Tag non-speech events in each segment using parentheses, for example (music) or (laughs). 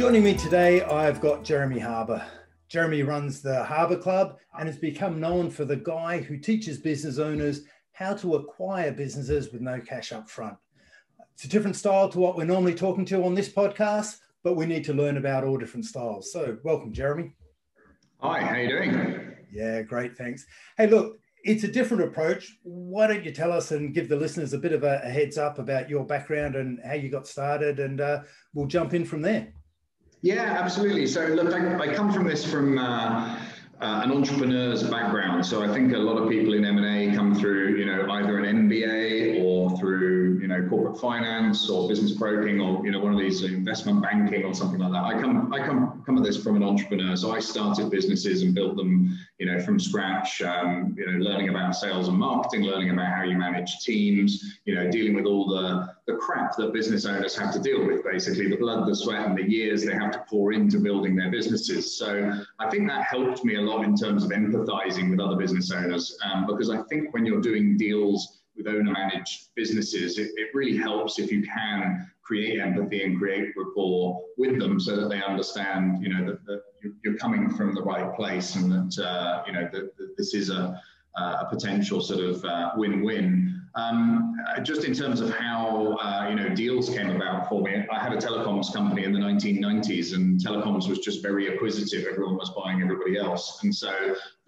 Joining me today, I've got Jeremy Harbour. Jeremy runs the Harbour Club and has become known for the guy who teaches business owners how to acquire businesses with no cash up front. It's a different style to what we're normally talking to on this podcast, but we need to learn about all different styles. So, welcome, Jeremy. Hi, how you doing? Yeah, great, thanks. Hey, look, it's a different approach. Why don't you tell us and give the listeners a bit of a, a heads up about your background and how you got started, and uh, we'll jump in from there. Yeah, absolutely. So look, I, I come from this from uh, uh, an entrepreneur's background. So I think a lot of people in M&A come through, you know, either an MBA or through, you know, corporate finance or business broking or, you know, one of these investment banking or something like that. I come, I come, come at this from an entrepreneur. So I started businesses and built them, you know, from scratch, um, you know, learning about sales and marketing, learning about how you manage teams, you know, dealing with all the, the crap that business owners have to deal with, basically the blood, the sweat and the years they have to pour into building their businesses. So I think that helped me a lot in terms of empathizing with other business owners um, because I think when you're doing deals with owner managed businesses, it, it really helps if you can create empathy and create rapport with them so that they understand, you know, that, that you're coming from the right place and that, uh, you know, that, that, this is a, a potential sort of uh, win-win. Um, uh, just in terms of how uh, you know deals came about for me, I had a telecoms company in the 1990s, and telecoms was just very acquisitive. Everyone was buying everybody else, and so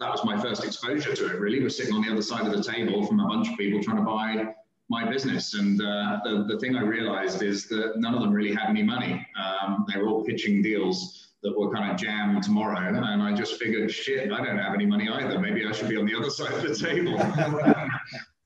that was my first exposure to it. Really, was sitting on the other side of the table from a bunch of people trying to buy my business. And uh, the, the thing I realized is that none of them really had any money. Um, they were all pitching deals that were kind of jammed tomorrow. And I just figured, shit, I don't have any money either. Maybe I should be on the other (laughs) side of the table. (laughs)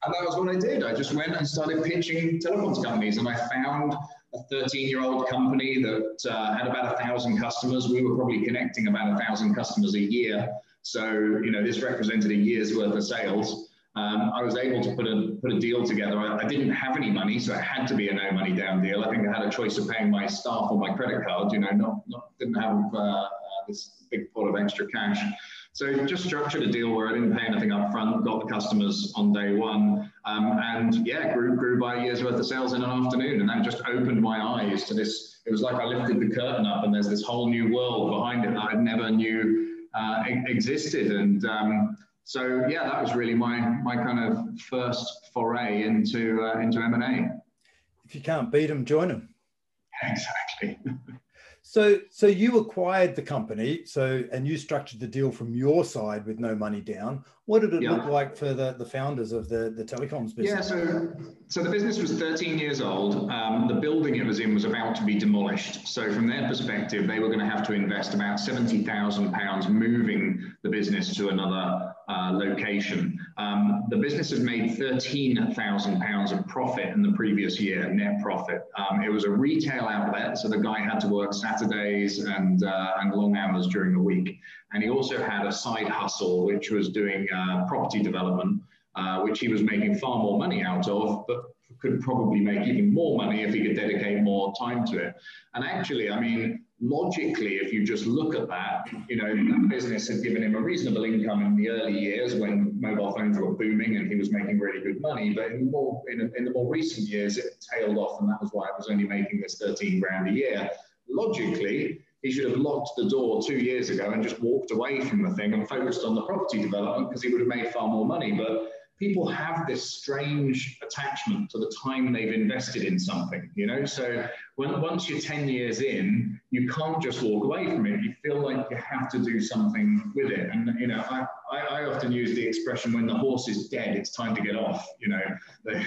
And that was what I did. I just went and started pitching telecoms companies, and I found a 13 year old company that uh, had about a thousand customers. We were probably connecting about a thousand customers a year. So, you know, this represented a year's worth of sales. Um, I was able to put a put a deal together. I, I, didn't have any money, so it had to be a no money down deal. I think I had a choice of paying my staff or my credit card. You know, not, not didn't have uh, uh, this big pot of extra cash. So just structured a deal where I didn't pay anything up front, got the customers on day one, um, and yeah, grew, grew by a year's worth of sales in an afternoon. And that just opened my eyes to this. It was like I lifted the curtain up and there's this whole new world behind it that I never knew uh, existed. And um, so yeah, that was really my, my kind of first foray into, uh, into M&A. If you can't beat them, join them. (laughs) Exactly. So, so you acquired the company, so and you structured the deal from your side with no money down. What did it yeah. look like for the, the founders of the, the telecoms business? Yeah, so so the business was 13 years old. Um, the building it was in was about to be demolished. So from their perspective, they were going to have to invest about 70,000 pounds moving the business to another uh, location. Um, the business has made £13,000 of profit in the previous year, net profit. Um, it was a retail outlet, so the guy had to work Saturdays and, uh, and long hours during the week. And he also had a side hustle, which was doing uh, property development, uh, which he was making far more money out of, but could probably make even more money if he could dedicate more time to it. And actually, I mean, logically, if you just look at that, you know, that business had given him a reasonable income in the early years when mobile phones were booming and he was making really good money. But in, more, in, in the more recent years, it tailed off, and that was why it was only making this 13 grand a year. Logically, he should have locked the door two years ago and just walked away from the thing and focused on the property development because he would have made far more money. But people have this strange attachment to the time they've invested in something, you know? So when, once you're 10 years in, you can't just walk away from it. You feel like you have to do something with it. And, you know, I, I, I often use the expression when the horse is dead, it's time to get off, you know? (laughs)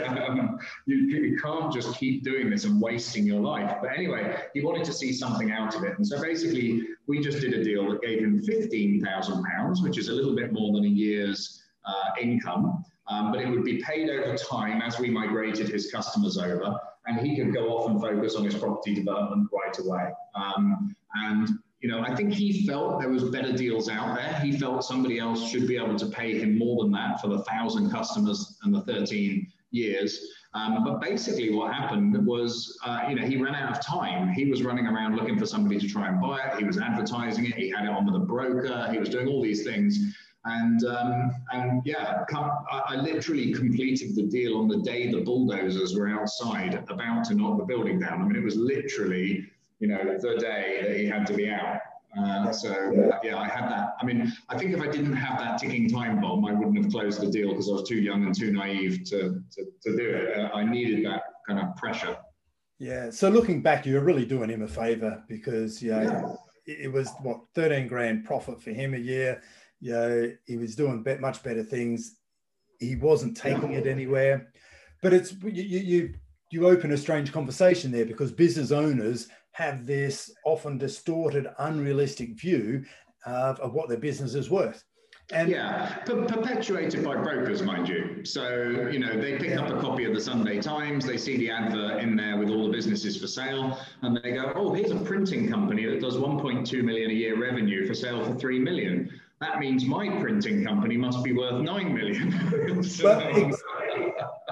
Um, you, you can't just keep doing this and wasting your life. But anyway, he wanted to see something out of it. And so basically, we just did a deal that gave him £15,000, which is a little bit more than a year's uh, income, um, but it would be paid over time as we migrated his customers over, and he could go off and focus on his property development right away. Um, and you know, I think he felt there was better deals out there. He felt somebody else should be able to pay him more than that for the thousand customers and the 13 years. Um, but basically, what happened was, uh, you know, he ran out of time. He was running around looking for somebody to try and buy it. He was advertising it. He had it on with a broker. He was doing all these things. And um, and yeah, I, I, literally completed the deal on the day the bulldozers were outside about to knock the building down. I mean, it was literally you know, the day that he had to be out. Uh, so yeah, I had that. I mean, I think if I didn't have that ticking time bomb, I wouldn't have closed the deal because I was too young and too naive to, to, to do it. Uh, I needed that kind of pressure. Yeah. So looking back, you're really doing him a favor because you know, yeah, it was what 13 grand profit for him a year. You know, he was doing much better things. He wasn't taking it anywhere. But it's you, you you open a strange conversation there because business owners have this often distorted, unrealistic view of, of what their business is worth. And yeah, per- perpetuated by brokers, mind you. So, you know, they pick yeah. up a copy of the Sunday Times, they see the advert in there with all the businesses for sale, and they go, oh, here's a printing company that does 1.2 million a year revenue for sale for 3 million. That means my printing company must be worth 9 million. (laughs) so, well,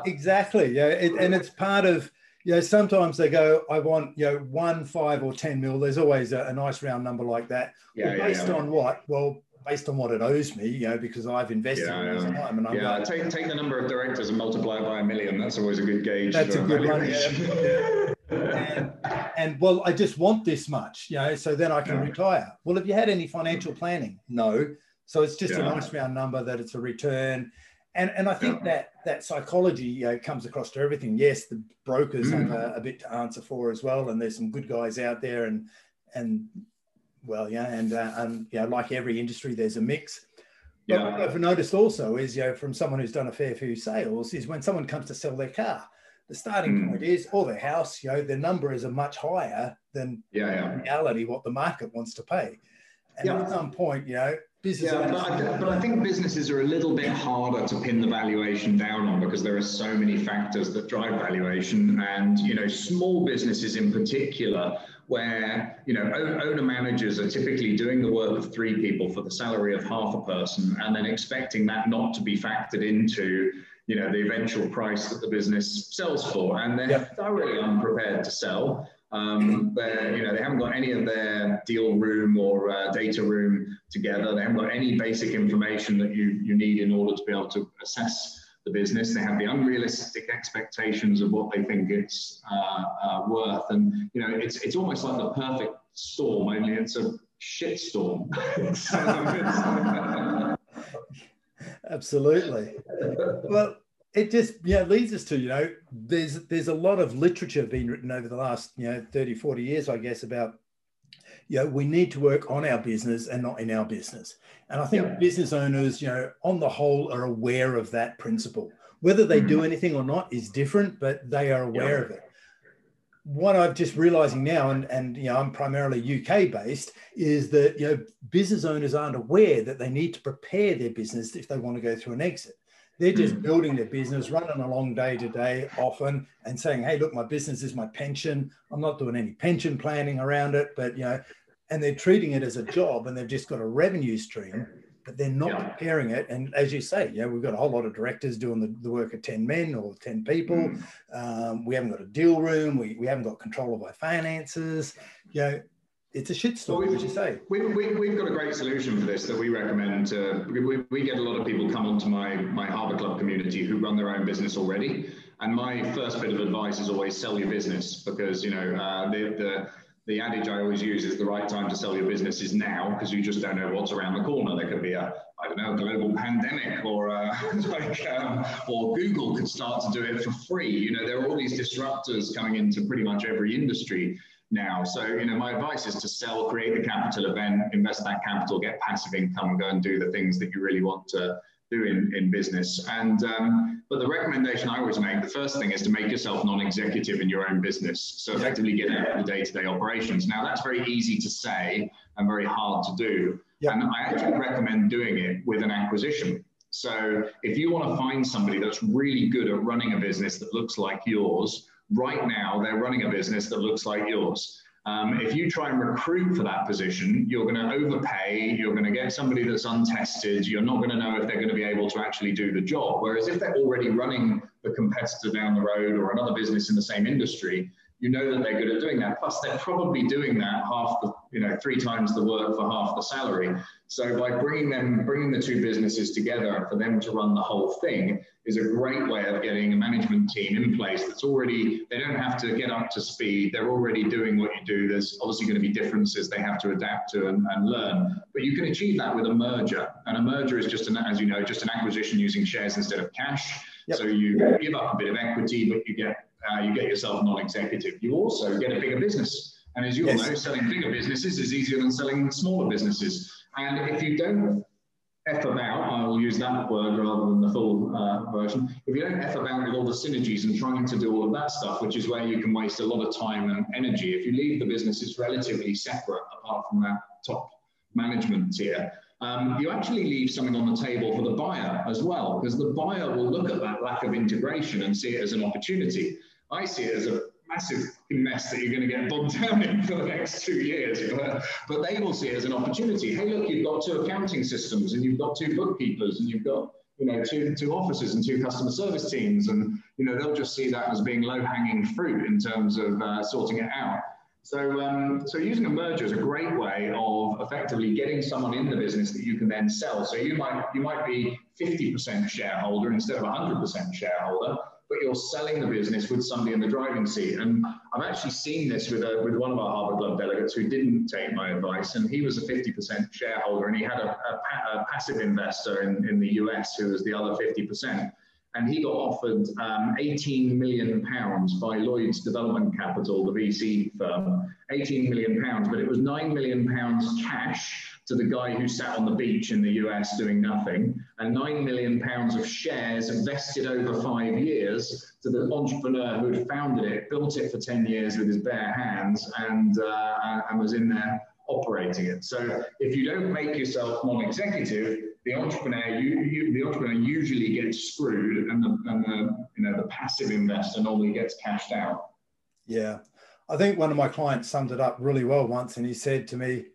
exactly. Yeah. It, and it's part of, you know, sometimes they go, I want, you know, one, five, or 10 mil. There's always a, a nice round number like that. Yeah, well, based yeah, yeah. on what? Well, based on what it owes me, you know, because I've invested yeah, in this time. And I'm yeah, take, take the number of directors and multiply it by a million. That's always a good gauge. That's a good one. (laughs) Yeah. And, and, well, I just want this much, you know, so then I can retire. Well, have you had any financial planning? No. So it's just a nice round number that it's a return and and I think yeah. that that psychology comes across to everything. Yes, the brokers mm. have a, a, bit to answer for as well, and there's some good guys out there, and and well, yeah, and uh, and you know, like every industry, there's a mix. But yeah. what I've noticed also is, you know, from someone who's done a fair few sales, is when someone comes to sell their car, the starting mm. point is, or the house, you know, their number is a much higher than yeah. reality what the market wants to pay. And yeah. at some point, you know, Business yeah, but I, but I, think businesses are a little bit harder to pin the valuation down on because there are so many factors that drive valuation, and you know, small businesses in particular, where you know owner managers are typically doing the work of three people for the salary of half a person, and then expecting that not to be factored into you know the eventual price that the business sells for, and they're yep. thoroughly unprepared to sell um, where you know they haven't got any of their deal room or uh, data room together. They haven't got any basic information that you you need in order to be able to assess the business. They have the unrealistic expectations of what they think it's uh, uh, worth, and you know it's it's almost like the perfect storm. Only it's a shit storm. (laughs) Absolutely. Well it just yeah leads us to you know there's there's a lot of literature being written over the last you know 30 40 years i guess about you know we need to work on our business and not in our business and i think yeah. business owners you know on the whole are aware of that principle whether they mm-hmm. do anything or not is different but they are aware yeah. of it what i'm just realizing now and and you know i'm primarily uk based is that you know business owners aren't aware that they need to prepare their business if they want to go through an exit they're just hmm. building their business, running along day to day often and saying, hey, look, my business is my pension. I'm not doing any pension planning around it, but, you know, and they're treating it as a job and they've just got a revenue stream, but they're not yeah. preparing it. And as you say, yeah, we've got a whole lot of directors doing the, the work of 10 men or 10 people. Mm. Um, we haven't got a deal room. We, we haven't got control of our finances. You know, it's a shitstorm, well, as you say. We, we, we've got a great solution for this that we recommend. To, we, we get a lot of people come onto my, my Harbour Club community who run their own business already. And my first bit of advice is always sell your business because, you know, uh, the, the, the adage I always use is the right time to sell your business is now because you just don't know what's around the corner. There could be a, I don't know, a global pandemic or uh, (laughs) like, um, or Google could start to do it for free. You know, there are all these disruptors coming into pretty much every industry now. So, you know, my advice is to sell, create the capital event, invest that capital, get passive income, go and do the things that you really want to do in, in business. And um, but the recommendation I always make, the first thing is to make yourself non-executive in your own business. So effectively get out of the day-to-day operations. Now that's very easy to say and very hard to do. Yep. And I actually recommend doing it with an acquisition. So if you want to find somebody that's really good at running a business that looks like yours, right now they're running a business that looks like yours. Um, if you try and recruit for that position, you're going to overpay, you're going to get somebody that's untested, you're not going to know if they're going to be able to actually do the job. Whereas if they're already running the competitor down the road or another business in the same industry, you know that they're good at doing that. Plus, they're probably doing that half the, you know, three times the work for half the salary. So by bringing them, bringing the two businesses together for them to run the whole thing is a great way of getting a management management team in place that's already, they don't have to get up to speed. They're already doing what you do. There's obviously going to be differences they have to adapt to and, and learn. But you can achieve that with a merger. And a merger is just an, as you know, just an acquisition using shares instead of cash. Yep. So you give up a bit of equity, but you get uh, you get yourself non-executive. You also get a bigger business. And as you all know, selling bigger businesses is easier than selling smaller businesses. And if you don't F about, I will use that word rather than the full uh, version. If you don't F about with all the synergies and trying to do all of that stuff, which is where you can waste a lot of time and energy, if you leave the businesses relatively separate apart from that top management tier, um, you actually leave something on the table for the buyer as well, because the buyer will look at that lack of integration and see it as an opportunity. I see it as a massive mess that you're going to get bogged down in for the next two years. But, but they will see it as an opportunity. Hey, look, you've got two accounting systems and you've got two bookkeepers and you've got you know two two offices and two customer service teams and you know they'll just see that as being low hanging fruit in terms of uh, sorting it out so um, so using a merger is a great way of effectively getting someone in the business that you can then sell so you might you might be 50% shareholder instead of 100% shareholder but you're selling the business with somebody in the driving seat. And I've actually seen this with, a, with one of our Harbour Club delegates who didn't take my advice, and he was a 50% shareholder, and he had a, a, a passive investor in, in the US who was the other 50% and he got offered um, 18 million pounds by Lloyd's Development Capital, the VC firm, 18 million pounds, but it was 9 million pounds cash to the guy who sat on the beach in the US doing nothing, and nine million pounds of shares invested over five years to the entrepreneur who had founded it, built it for 10 years with his bare hands, and, uh, and was in there operating it. So if you don't make yourself non-executive, the entrepreneur, you, you, the entrepreneur usually gets screwed, and the, and the you know the passive investor normally gets cashed out. Yeah, I think one of my clients summed it up really well once, and he said to me,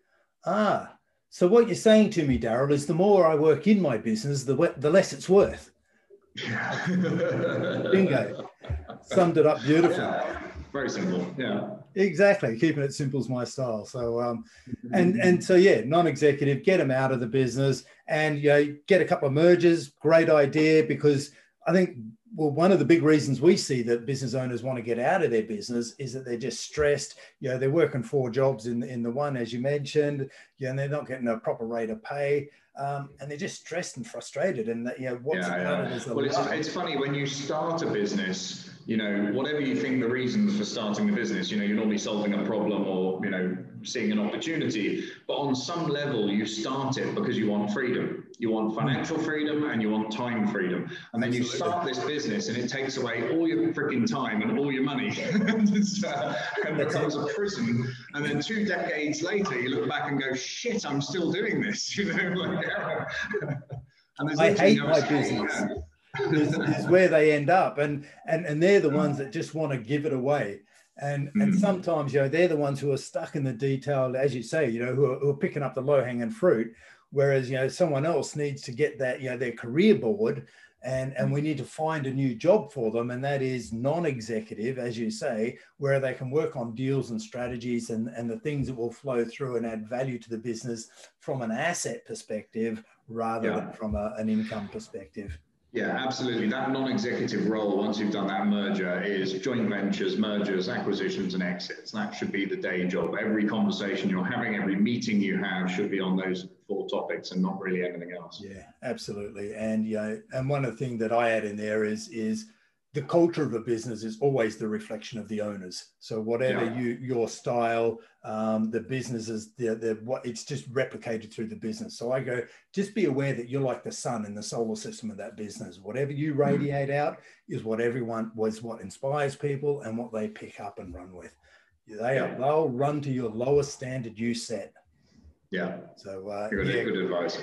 "Ah, so what you're saying to me, Daryl, is the more I work in my business, the the less it's worth. (laughs) Bingo. Summed it up beautifully. Yeah. Very simple. Yeah. Exactly. Keeping it simple is my style. So um, and and so yeah, non-executive, get them out of the business, and you know, get a couple of mergers. Great idea because I think well, one of the big reasons we see that business owners want to get out of their business is that they're just stressed. You know, they're working four jobs in, in the one, as you mentioned, you know, and they're not getting a proper rate of pay. Um, and they're just stressed and frustrated. And that, you know, what's yeah, yeah. well, it's, it's funny when you start a business, you know, whatever you think the reasons for starting the business, you know, you're normally solving a problem or, you know, seeing an opportunity. But on some level, you start it because you want freedom. You want financial freedom and you want time freedom. And then you start this business and it takes away all your freaking time and all your money (laughs) and, uh, and becomes a prison. And then two decades later, you look back and go, shit, I'm still doing this. (laughs) You know, like, (laughs) and I hate no my business. is, is where they end up and and and they're the ones that just want to give it away and mm-hmm. and sometimes you know they're the ones who are stuck in the detail as you say you know who are, who are picking up the low hanging fruit whereas you know someone else needs to get that you know their career board and and we need to find a new job for them and that is non-executive as you say where they can work on deals and strategies and and the things that will flow through and add value to the business from an asset perspective rather yeah. than from a, an income perspective yeah, absolutely. That non-executive role, once you've done that merger, is joint ventures, mergers, acquisitions, and exits. That should be the day job. Every conversation you're having, every meeting you have, should be on those four topics and not really anything else. Yeah, absolutely. And you know, and one of the things that I add in there is is the culture of a business is always the reflection of the owners. So whatever yeah. you your style, um, the businesses, the, the what it's just replicated through the business. So I go, just be aware that you're like the sun in the solar system of that business. Whatever you mm-hmm. radiate mm. out is what everyone was what inspires people and what they pick up and run with. They are, they'll run to your lowest standard you set. Yeah. So uh, good, yeah, good advice.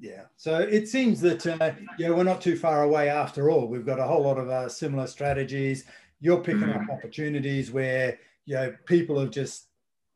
Yeah. So it seems that uh, yeah, we're not too far away after all. We've got a whole lot of uh, similar strategies. You're picking mm. up opportunities where you know people have just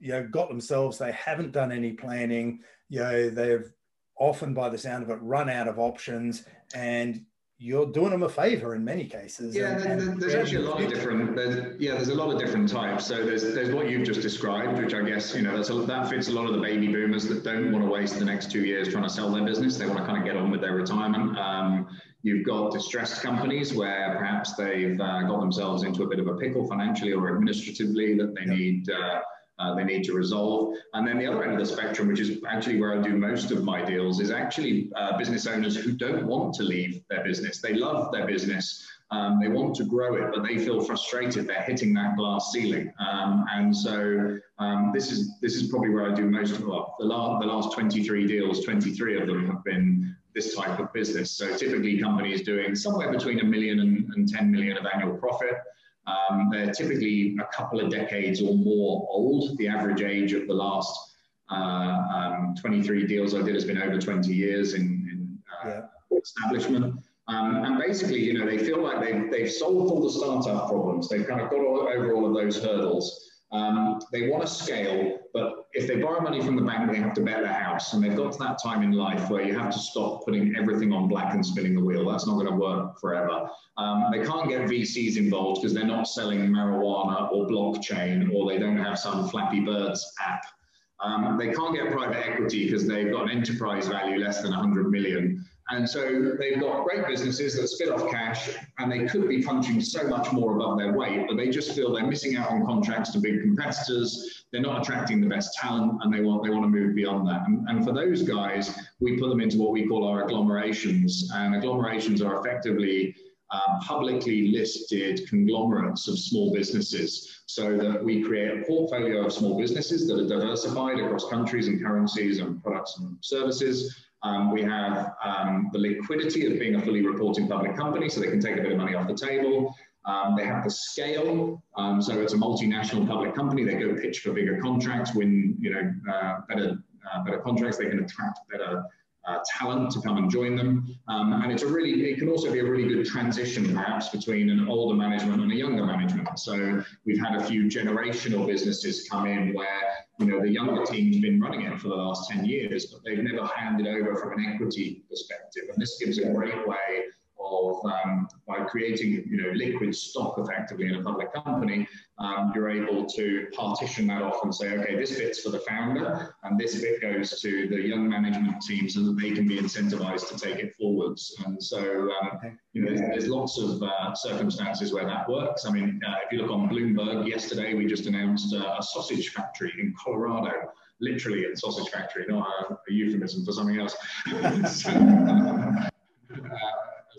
you know got themselves. They haven't done any planning. You know they've often, by the sound of it, run out of options, and you're doing them a favor in many cases. Yeah, and, and there's actually a lot of different. There's, yeah, there's a lot of different types. So there's there's what you've just described, which I guess you know that's a, that fits a lot of the baby boomers that don't want to waste the next two years trying to sell their business. They want to kind of get on with their retirement. Um, You've got distressed companies where perhaps they've uh, got themselves into a bit of a pickle financially or administratively that they need uh, uh, they need to resolve. And then the other end of the spectrum, which is actually where I do most of my deals, is actually uh, business owners who don't want to leave their business. They love their business. Um, they want to grow it, but they feel frustrated. They're hitting that glass ceiling, um, and so um, this is this is probably where I do most of well, the last the last 23 deals. 23 of them have been this type of business. So typically, companies doing somewhere between a million and, and 10 million of annual profit. Um, they're typically a couple of decades or more old. The average age of the last uh, um, 23 deals I did has been over 20 years in, in uh, yeah. establishment. Um, and basically, you know, they feel like they've, they've solved all the startup problems. They've kind of got all, over all of those hurdles. Um, they want to scale, but if they borrow money from the bank, they have to bet their house. And they've got to that time in life where you have to stop putting everything on black and spinning the wheel. That's not going to work forever. Um, they can't get VCs involved because they're not selling marijuana or blockchain, or they don't have some Flappy Birds app. Um, they can't get private equity because they've got an enterprise value less than 100 million. And so they've got great businesses that spit off cash and they could be punching so much more above their weight, but they just feel they're missing out on contracts to big competitors. They're not attracting the best talent and they want, they want to move beyond that. And, and for those guys, we put them into what we call our agglomerations. And agglomerations are effectively um, publicly listed conglomerates of small businesses so that we create a portfolio of small businesses that are diversified across countries and currencies and products and services um, we have um, the liquidity of being a fully reporting public company, so they can take a bit of money off the table. Um, they have the scale, um, so it's a multinational public company. They go pitch for bigger contracts, win you know uh, better uh, better contracts. They can attract better uh, talent to come and join them. Um, and it's a really, it can also be a really good transition perhaps between an older management and a younger management. So we've had a few generational businesses come in where, you know, the younger team's been running it for the last 10 years, but they've never handed over from an equity perspective. And this gives a great way of um, by creating you know liquid stock effectively in a public company, um, you're able to partition that off and say, okay, this bit's for the founder, and this bit goes to the young management team so that they can be incentivized to take it forwards. And so, um, you know, there's, there's lots of uh, circumstances where that works. I mean, uh, if you look on Bloomberg, yesterday we just announced uh, a sausage factory in Colorado literally a sausage factory, not a, a euphemism for something else. (laughs) so, uh,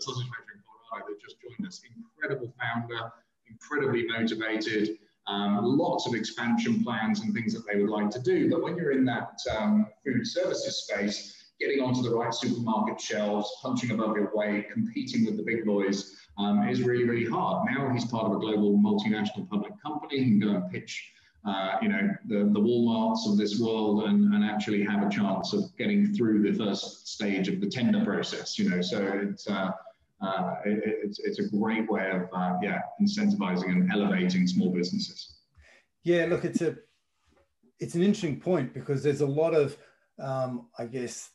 sausage factory in Colorado that just joined us. Incredible founder, incredibly motivated, um, lots of expansion plans and things that they would like to do. But when you're in that um, food services space, getting onto the right supermarket shelves, punching above your weight, competing with the big boys um, is really, really hard. Now he's part of a global multinational public company. He can go and pitch uh, you know, the, the Walmarts of this world and, and actually have a chance of getting through the first stage of the tender process, you know, so it's, uh, uh, it, it's, it's a great way of uh, yeah incentivizing and elevating small businesses. Yeah, look, it's a it's an interesting point because there's a lot of um, I guess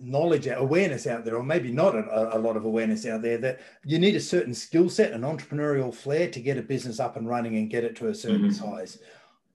knowledge awareness out there or maybe not a, a, lot of awareness out there that you need a certain skill set an entrepreneurial flair to get a business up and running and get it to a certain mm-hmm. size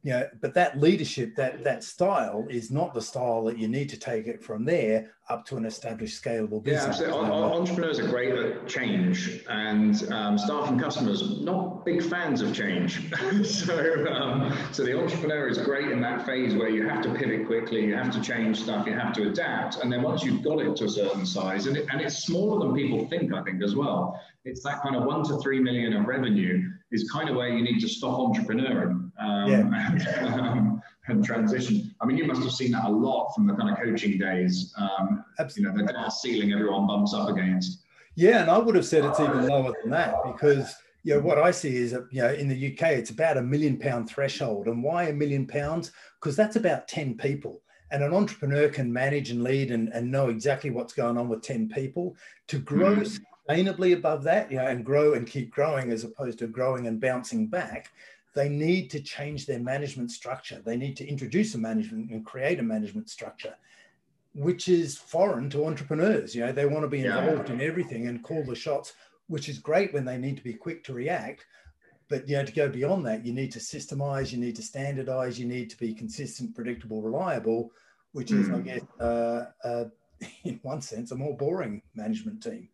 you know, but that leadership, that that style is not the style that you need to take it from there up to an established scalable business. Yeah, absolutely. Entrepreneurs are great at change, and um, staff and customers not big fans of change. (laughs) so, um, so the entrepreneur is great in that phase where you have to pivot quickly, you have to change stuff, you have to adapt, and then once you've got it to a certain size, and, it, and it's smaller than people think, I think as well. It's that kind of one to three million of revenue is kind of where you need to stop entrepreneuring um, yeah. and, (laughs) um, and, transition. I mean, you must have seen that a lot from the kind of coaching days. Um, you know, the glass ceiling everyone bumps up against. Yeah, and I would have said it's even lower than that because you know what I see is that, you know in the UK it's about a million pound threshold, and why a million pounds? Because that's about ten people. And an entrepreneur can manage and lead and, and know exactly what's going on with 10 people. To grow mm sustainably above that, you know, and grow and keep growing as opposed to growing and bouncing back, they need to change their management structure. They need to introduce a management and create a management structure, which is foreign to entrepreneurs. You know, they want to be involved yeah. in everything and call the shots, which is great when they need to be quick to react. But you know, to go beyond that, you need to systemize, you need to standardize, you need to be consistent, predictable, reliable, which is, mm. I hmm. guess, uh, uh, (laughs) in one sense, a more boring management team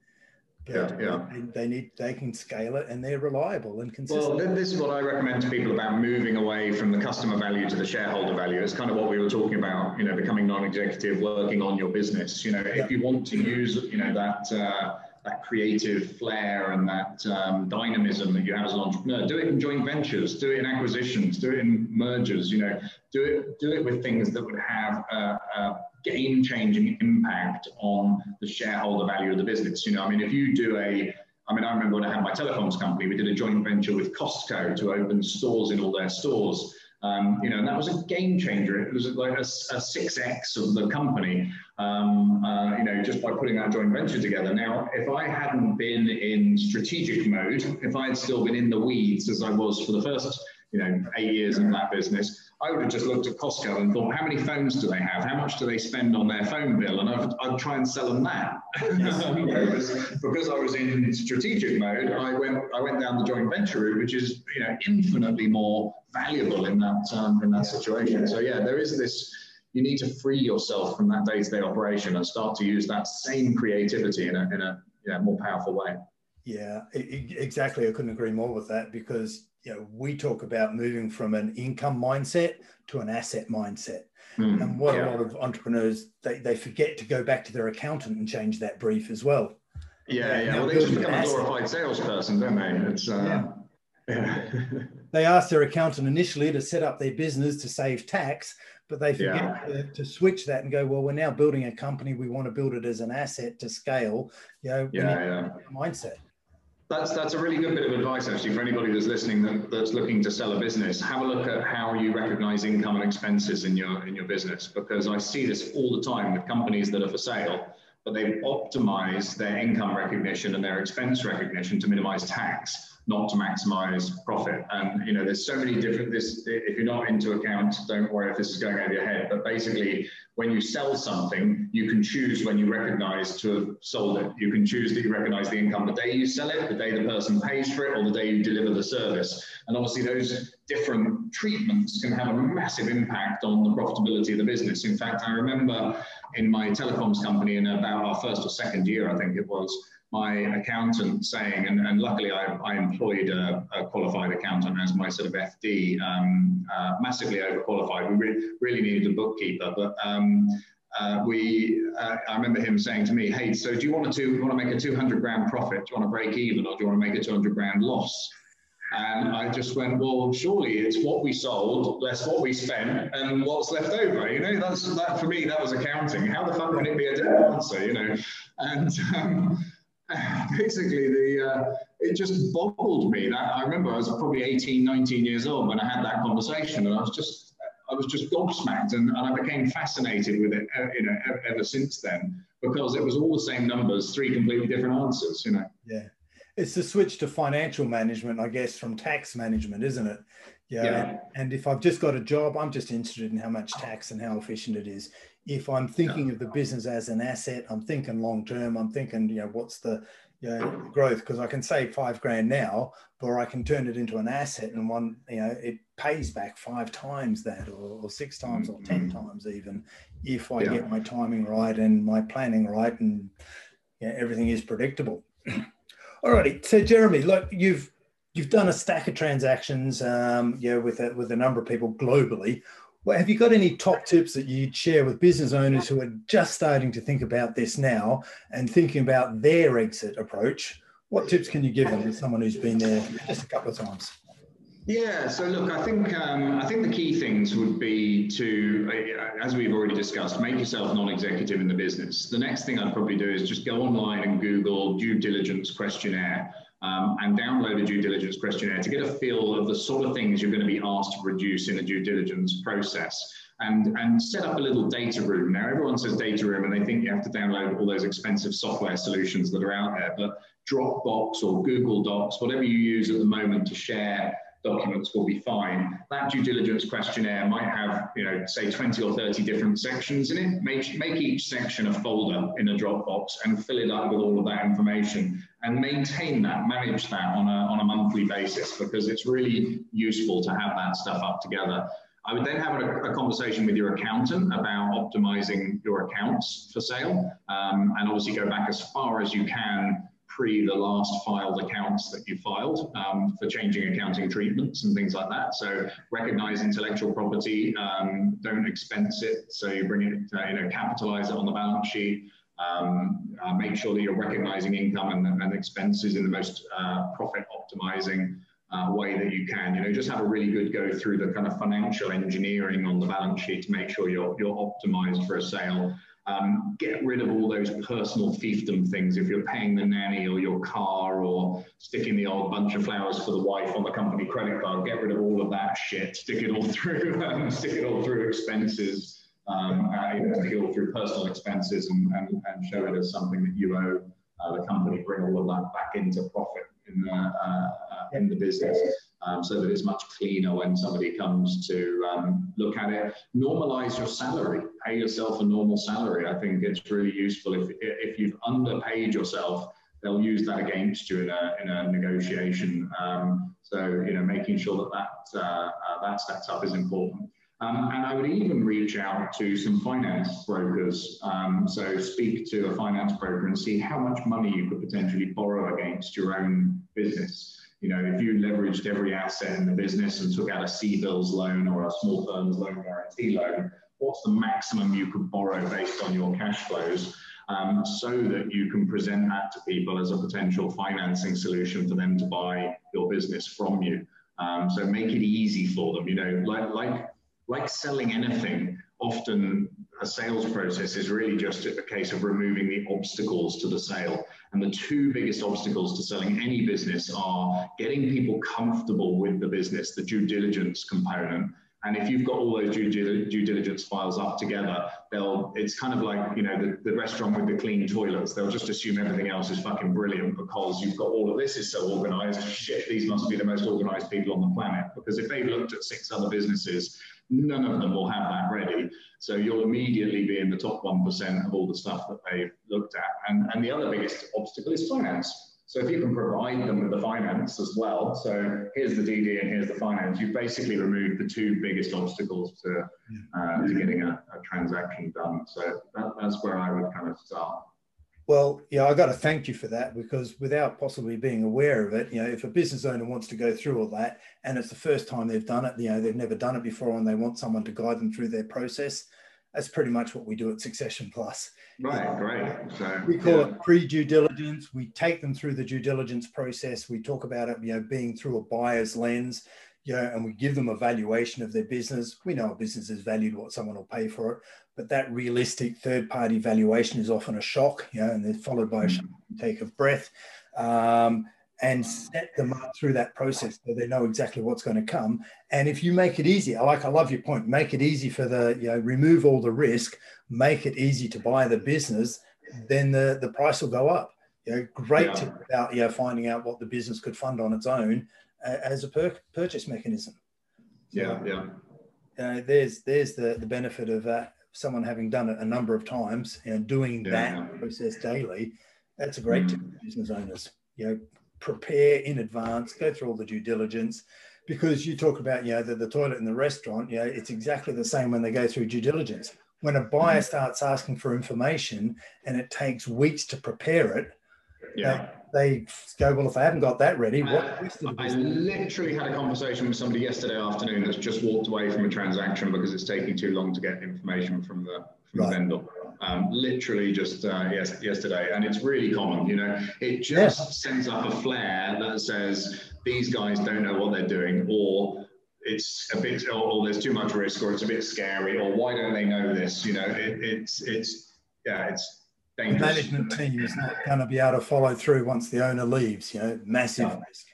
yeah, yeah. They, need they can scale it and they're reliable and consistent. Well, this is what I recommend to people about moving away from the customer value to the shareholder value. It's kind of what we were talking about, you know, becoming non-executive, working on your business. You know, yeah. if you want to use, you know, that uh, that creative flair and that um, dynamism that you have as an entrepreneur, do it in joint ventures, do it in acquisitions, do it in mergers. You know, do it do it with things that would have a, a game changing impact on the shareholder value of the business. You know, I mean, if you do a, I mean, I remember when I had my telecoms company, we did a joint venture with Costco to open stores in all their stores. Um, you know, and that was a game changer. It was like a, a 6x of the company, um, uh, you know, just by putting that joint venture together. Now, if I hadn't been in strategic mode, if I had still been in the weeds as I was for the first, you know, eight years in that business, I would have just looked at Costco and thought, how many phones do they have? How much do they spend on their phone bill? And I'd, I'd try and sell them that. Yes. (laughs) because I was in strategic mode, I went I went down the joint venture route, which is you know infinitely more valuable in that um, in that situation. So yeah, there is this. You need to free yourself from that day-to-day operation and start to use that same creativity in a in a yeah, more powerful way. Yeah, exactly. I couldn't agree more with that because you know, we talk about moving from an income mindset to an asset mindset. Mm, and what yeah. a lot of entrepreneurs they, they forget to go back to their accountant and change that brief as well. Yeah, yeah. Well, they just become a glorified salesperson, don't they? It's uh, yeah. (laughs) they ask their accountant initially to set up their business to save tax, but they forget yeah. to, to, switch that and go, well, we're now building a company. We want to build it as an asset to scale. You know, yeah, yeah. mindset. That's that's a really good bit of advice actually for anybody that's listening that, that's looking to sell a business. Have a look at how you recognize income and expenses in your in your business because I see this all the time with companies that are for sale, but they've optimized their income recognition and their expense recognition to minimize tax not to maximize profit. And you know, there's so many different. This, if you're not into account, don't worry if this is going over your head. But basically, when you sell something, you can choose when you recognize to have sold it. You can choose that you recognize the income the day you sell it, the day the person pays for it, or the day you deliver the service. And obviously, those different treatments can have a massive impact on the profitability of the business. In fact, I remember in my telecoms company in about our first or second year, I think it was my accountant saying, and, and luckily I, I employed a, a, qualified accountant as my sort of FD, um, uh, massively overqualified. We re- really needed a bookkeeper, but um, uh, we, uh, I remember him saying to me, "Hey, so do you want to do, want to make a 200 grand profit? Do you want to break even, or do you want to make a 200 grand loss?" And I just went, well, surely it's what we sold less what we spent and what's left over. You know, that's that for me. That was accounting. How the fuck can it be a different answer? You know, and um, (laughs) basically the uh, it just boggled me that i remember i was probably 18 19 years old when i had that conversation and i was just i was just gobsmacked and, and i became fascinated with it uh, you know ever, ever, since then because it was all the same numbers three completely different answers you know yeah it's the switch to financial management i guess from tax management isn't it yeah, yeah. and if i've just got a job i'm just interested in how much tax and how efficient it is if I'm thinking of the business as an asset, I'm thinking long term. I'm thinking, you know, what's the you know, growth? Because I can save five grand now, but I can turn it into an asset, and one, you know, it pays back five times that, or, or six times, or 10 mm-hmm. times even, if I yeah. get my timing right and my planning right, and you know, everything is predictable. Alrighty, so Jeremy, look, you've you've done a stack of transactions, um, with a, with a number of people globally. Well, have you got any top tips that you'd share with business owners who are just starting to think about this now and thinking about their exit approach? What tips can you give them as someone who's been there just a couple of times? Yeah, so look, I think um, I think the key things would be to, uh, as we've already discussed, make yourself non-executive in the business. The next thing I'd probably do is just go online and Google due diligence questionnaire um, and download a due diligence questionnaire to get a feel of the sort of things you're going to be asked to produce in a due diligence process. And, and set up a little data room. Now, everyone says data room and they think you have to download all those expensive software solutions that are out there. But Dropbox or Google Docs, whatever you use at the moment to share documents will be fine. That due diligence questionnaire might have, you know, say 20 or 30 different sections in it. Make, make each section a folder in a Dropbox and fill it up with all of that information and maintain that, manage that on a, on a monthly basis because it's really useful to have that stuff up together. I would then have a, a conversation with your accountant about optimizing your accounts for sale um, and obviously go back as far as you can pre the last filed accounts that you filed um, for changing accounting treatments and things like that. So recognize intellectual property, um, don't expense it. So you bring it, uh, you know, capitalize it on the balance sheet. Um, uh, make sure that you're recognizing income and, and expenses in the most uh, profit optimizing uh, way that you can. You know, just have a really good go through the kind of financial engineering on the balance sheet to make sure you're you're optimized for a sale. Um, get rid of all those personal fiefdom things. If you're paying the nanny or your car or sticking the old bunch of flowers for the wife on the company credit card, get rid of all of that shit. Stick it all (laughs) through, um, stick it all through expenses. Um, uh, you know, stick through personal expenses and, and, and show it as something that you owe uh, the company. Bring all of that back into profit in the, uh, uh, in the business um, so that it's much cleaner when somebody comes to um, look at it. Normalize your salary, pay yourself a normal salary. I think it's really useful if, if you've underpaid yourself, they'll use that against you in a, in a negotiation. Um, so, you know, making sure that that, uh, uh, that sets up is important. Um, and I would even reach out to some finance brokers. Um, so speak to a finance broker and see how much money you could potentially borrow against your own business. You know, if you leveraged every asset in the business and took out a CBILS loan or a small firms loan guarantee loan, what's the maximum you could borrow based on your cash flows? Um, so that you can present that to people as a potential financing solution for them to buy your business from you. Um, so make it easy for them. You know, like like like selling anything, often a sales process is really just a case of removing the obstacles to the sale. And the two biggest obstacles to selling any business are getting people comfortable with the business, the due diligence component. And if you've got all those due, due diligence files up together, they'll it's kind of like you know the, the restaurant with the clean toilets. They'll just assume everything else is fucking brilliant because you've got all of this is so organized. Shit, these must be the most organized people on the planet. Because if they've looked at six other businesses none of them will have that ready. So you'll immediately be in the top 1% of all the stuff that they've looked at. And, and the other biggest obstacle is finance. So if you can provide them with the finance as well, so here's the DD and here's the finance, you've basically removed the two biggest obstacles to, uh, to getting a, a, transaction done. So that, that's where I would kind of start. Well, yeah, I got to thank you for that because without possibly being aware of it, you know, if a business owner wants to go through all that and it's the first time they've done it, you know, they've never done it before and they want someone to guide them through their process, that's pretty much what we do at Succession Plus. Right, um, great. So, we call yeah. it pre due diligence. We take them through the due diligence process. We talk about it, you know, being through a buyer's lens you know, and we give them a valuation of their business. We know a business is valued what someone will pay for it, but that realistic third party valuation is often a shock, you know, and they're followed by a mm. take of breath. Um, and set them up through that process so they know exactly what's going to come. And if you make it easy, I like, I love your point, make it easy for the, you know, remove all the risk, make it easy to buy the business, then the, the price will go up. You know, great yeah. tip about, you know, finding out what the business could fund on its own as a per- purchase mechanism. Yeah, yeah. You know, there's there's the, the benefit of uh, someone having done it a number of times and doing yeah, that process daily. That's a great mm. tip for business owners. You know, prepare in advance, go through all the due diligence, because you talk about you know the, the toilet in the restaurant. You know, it's exactly the same when they go through due diligence. When a buyer mm. starts asking for information and it takes weeks to prepare it, yeah they go, well, if I haven't got that ready, what? I, I literally had a conversation with somebody yesterday afternoon that's just walked away from a transaction because it's taking too long to get information from the, from right. the vendor. Um, literally just uh, yes, yesterday, and it's really common. You know, it just yeah. sends up a flare that says these guys don't know what they're doing, or it's a bit, or, or there's too much risk, or it's a bit scary, or why don't they know this? You know, it, it's it's yeah, it's the management team is not going to be able to follow through once the owner leaves. You know, massive no. risk,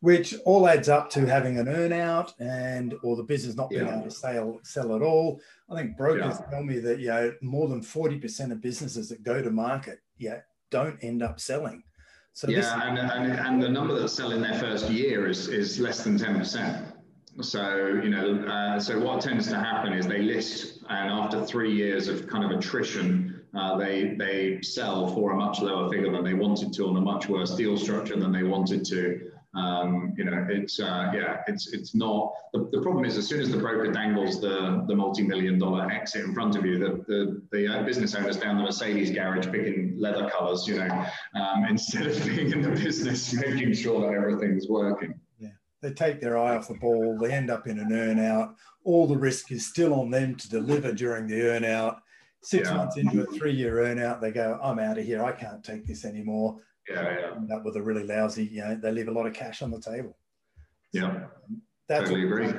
which all adds up to having an earnout and or the business not being yeah. able to sell sell at all. I think brokers yeah. tell me that you know more than forty percent of businesses that go to market, yeah, don't end up selling. So yeah, this- and, and and the number that sell in their first year is is less than ten percent. So, you know, uh, so what tends to happen is they list, and after three years of kind of attrition, uh, they they sell for a much lower figure than they wanted to on a much worse deal structure than they wanted to. Um, you know, it's uh, yeah, it's it's not. The, the problem is as soon as the broker dangles the the multi-million dollar exit in front of you, the the, the uh, business owners down the Mercedes garage picking leather colours, you know, um, (laughs) instead of being in the business (laughs) making sure that everything's working. Yeah, they take their eye off the ball. They end up in an earnout. All the risk is still on them to deliver during the earnout. Six yeah. months into a three-year earnout, they go, "I'm out of here. I can't take this anymore." yeah, yeah. end up with a really lousy, you know, they leave a lot of cash on the table. Yeah, so, that's totally agree.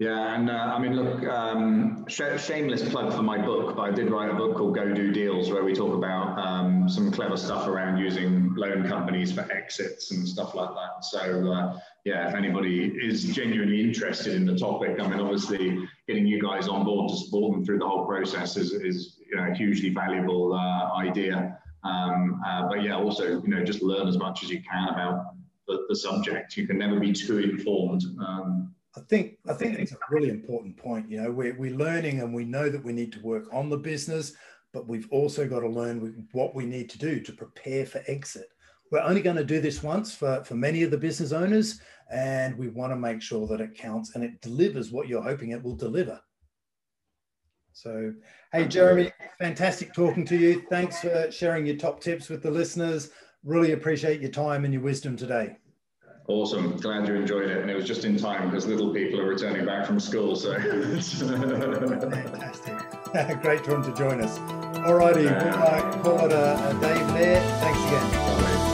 Yeah, and uh, I mean, look, um, sh- shameless plug for my book, but I did write a book called Go Do Deals, where we talk about um, some clever stuff around using loan companies for exits and stuff like that. So, uh, yeah, if anybody is genuinely interested in the topic, I mean, obviously, getting you guys on board to support them through the whole process is, is you know, a hugely valuable uh, idea. Um, uh, but yeah, also you know just learn as much as you can about the, the subject. You can never be too informed. Um, I think I think it's a really important point. You know, we're we're learning and we know that we need to work on the business, but we've also got to learn what we need to do to prepare for exit. We're only going to do this once for, for many of the business owners, and we want to make sure that it counts and it delivers what you're hoping it will deliver. So, hey, Jeremy, fantastic talking to you. Thanks for sharing your top tips with the listeners. Really appreciate your time and your wisdom today. Awesome. Glad you enjoyed it. And it was just in time because little people are returning back from school. So, (laughs) fantastic. (laughs) Great to to join us. All righty, we'll uh, call it a, a day there. Thanks again. Fantastic.